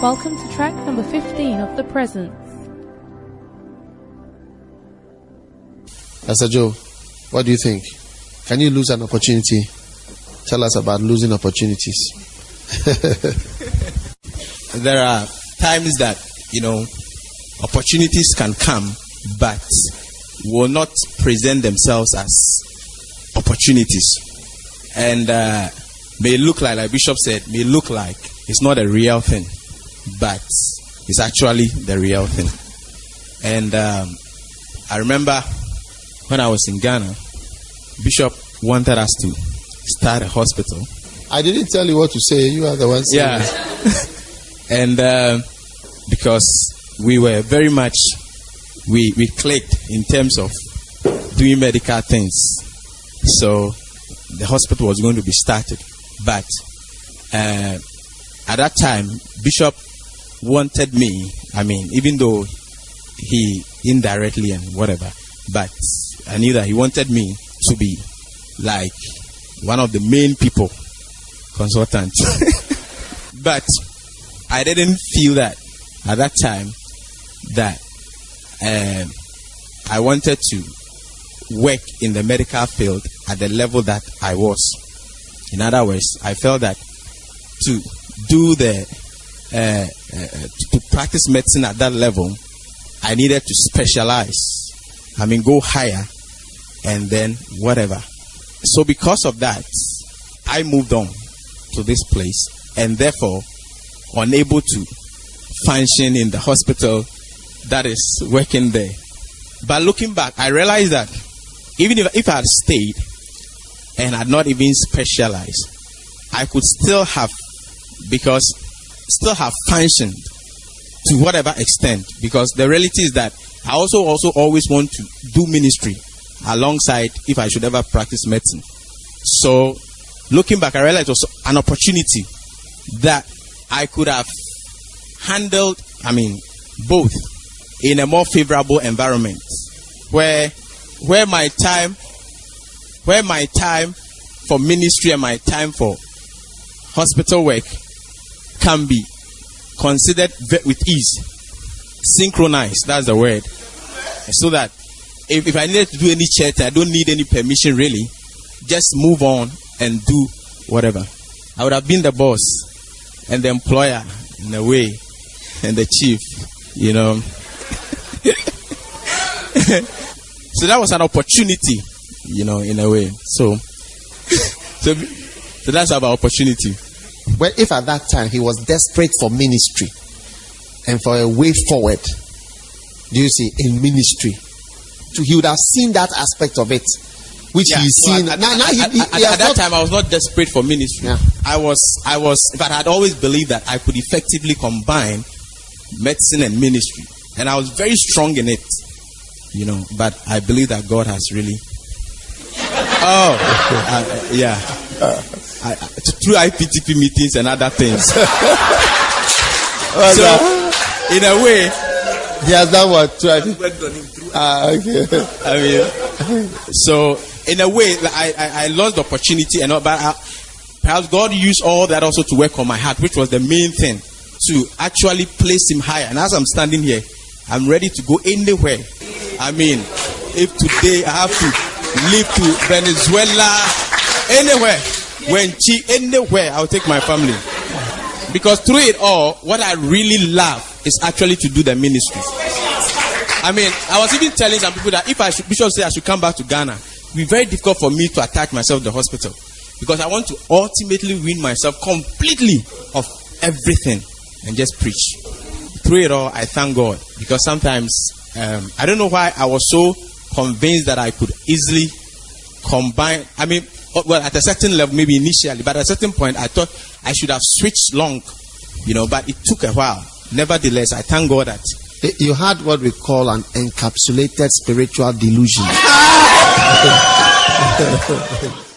Welcome to track number 15 of The Presence. Pastor Joe, what do you think? Can you lose an opportunity? Tell us about losing opportunities. there are times that, you know, opportunities can come, but will not present themselves as opportunities. And uh, may look like, like Bishop said, may look like it's not a real thing, but it's actually the real thing. And um, I remember when I was in Ghana, Bishop wanted us to start a hospital. I didn't tell you what to say. You are the one saying Yeah. and uh, because we were very much, we, we clicked in terms of doing medical things. So the hospital was going to be started. But uh, at that time, Bishop wanted me, I mean, even though he indirectly and whatever, but I knew that he wanted me to be like one of the main people, consultants. but I didn't feel that at that time that um, I wanted to work in the medical field at the level that I was. In other words, I felt that to do the uh, uh, to practice medicine at that level, I needed to specialize. I mean, go higher, and then whatever. So because of that, I moved on to this place, and therefore unable to function in the hospital that is working there. But looking back, I realized that even if, if I had stayed and had not even specialized, I could still have, because still have functioned to whatever extent. Because the reality is that I also also always want to do ministry alongside if I should ever practice medicine. So looking back, I realized it was an opportunity that I could have handled, I mean, both in a more favorable environment where where my time where my time for ministry and my time for hospital work can be considered with ease. Synchronized that's the word. So that if, if i needed to do any chat i don't need any permission really. Just move on and do whatever. I would have been the boss and the employer in a way and the chief you know. So that was an opportunity, you know, in a way. So, so, so that's our opportunity. Well, if at that time he was desperate for ministry and for a way forward, do you see, in ministry, so he would have seen that aspect of it, which Yeah, he's so seen. At, now, at- now he, at- he- at- he at that not- time, I was not desperate for ministry. Yeah. I was, I was, but I had always believed that I could effectively combine medicine and ministry, and I was very strong in it, you know. But I believe that God has really. Oh, uh, yeah. I, through IPTP meetings and other things. so, in a way, he has done what? Try to- Ah, okay. I mean, so in a way, I, I, I lost the opportunity, and all, but I, perhaps God used all that also to work on my heart, which was the main thing to actually place Him higher. And as I'm standing here, I'm ready to go anywhere. I mean, if today I have to leave to Venezuela, anywhere, Wenchi, anywhere, I'll take my family. Because through it all, what I really love is actually to do the ministry. I mean, I was even telling some people that if I should, Bishop say I should come back to Ghana, it be very difficult for me to attach myself to the hospital because I want to ultimately win myself completely of everything and just preach. Through it all, I thank God because sometimes um, I don't know why I was so convinced that I could easily combine. I mean, well, at a certain level, maybe initially, but at a certain point, I thought I should have switched long, you know, but it took a while. Nevertheless, I thank God that eh, You had what we call an encapsulated spiritual delusion.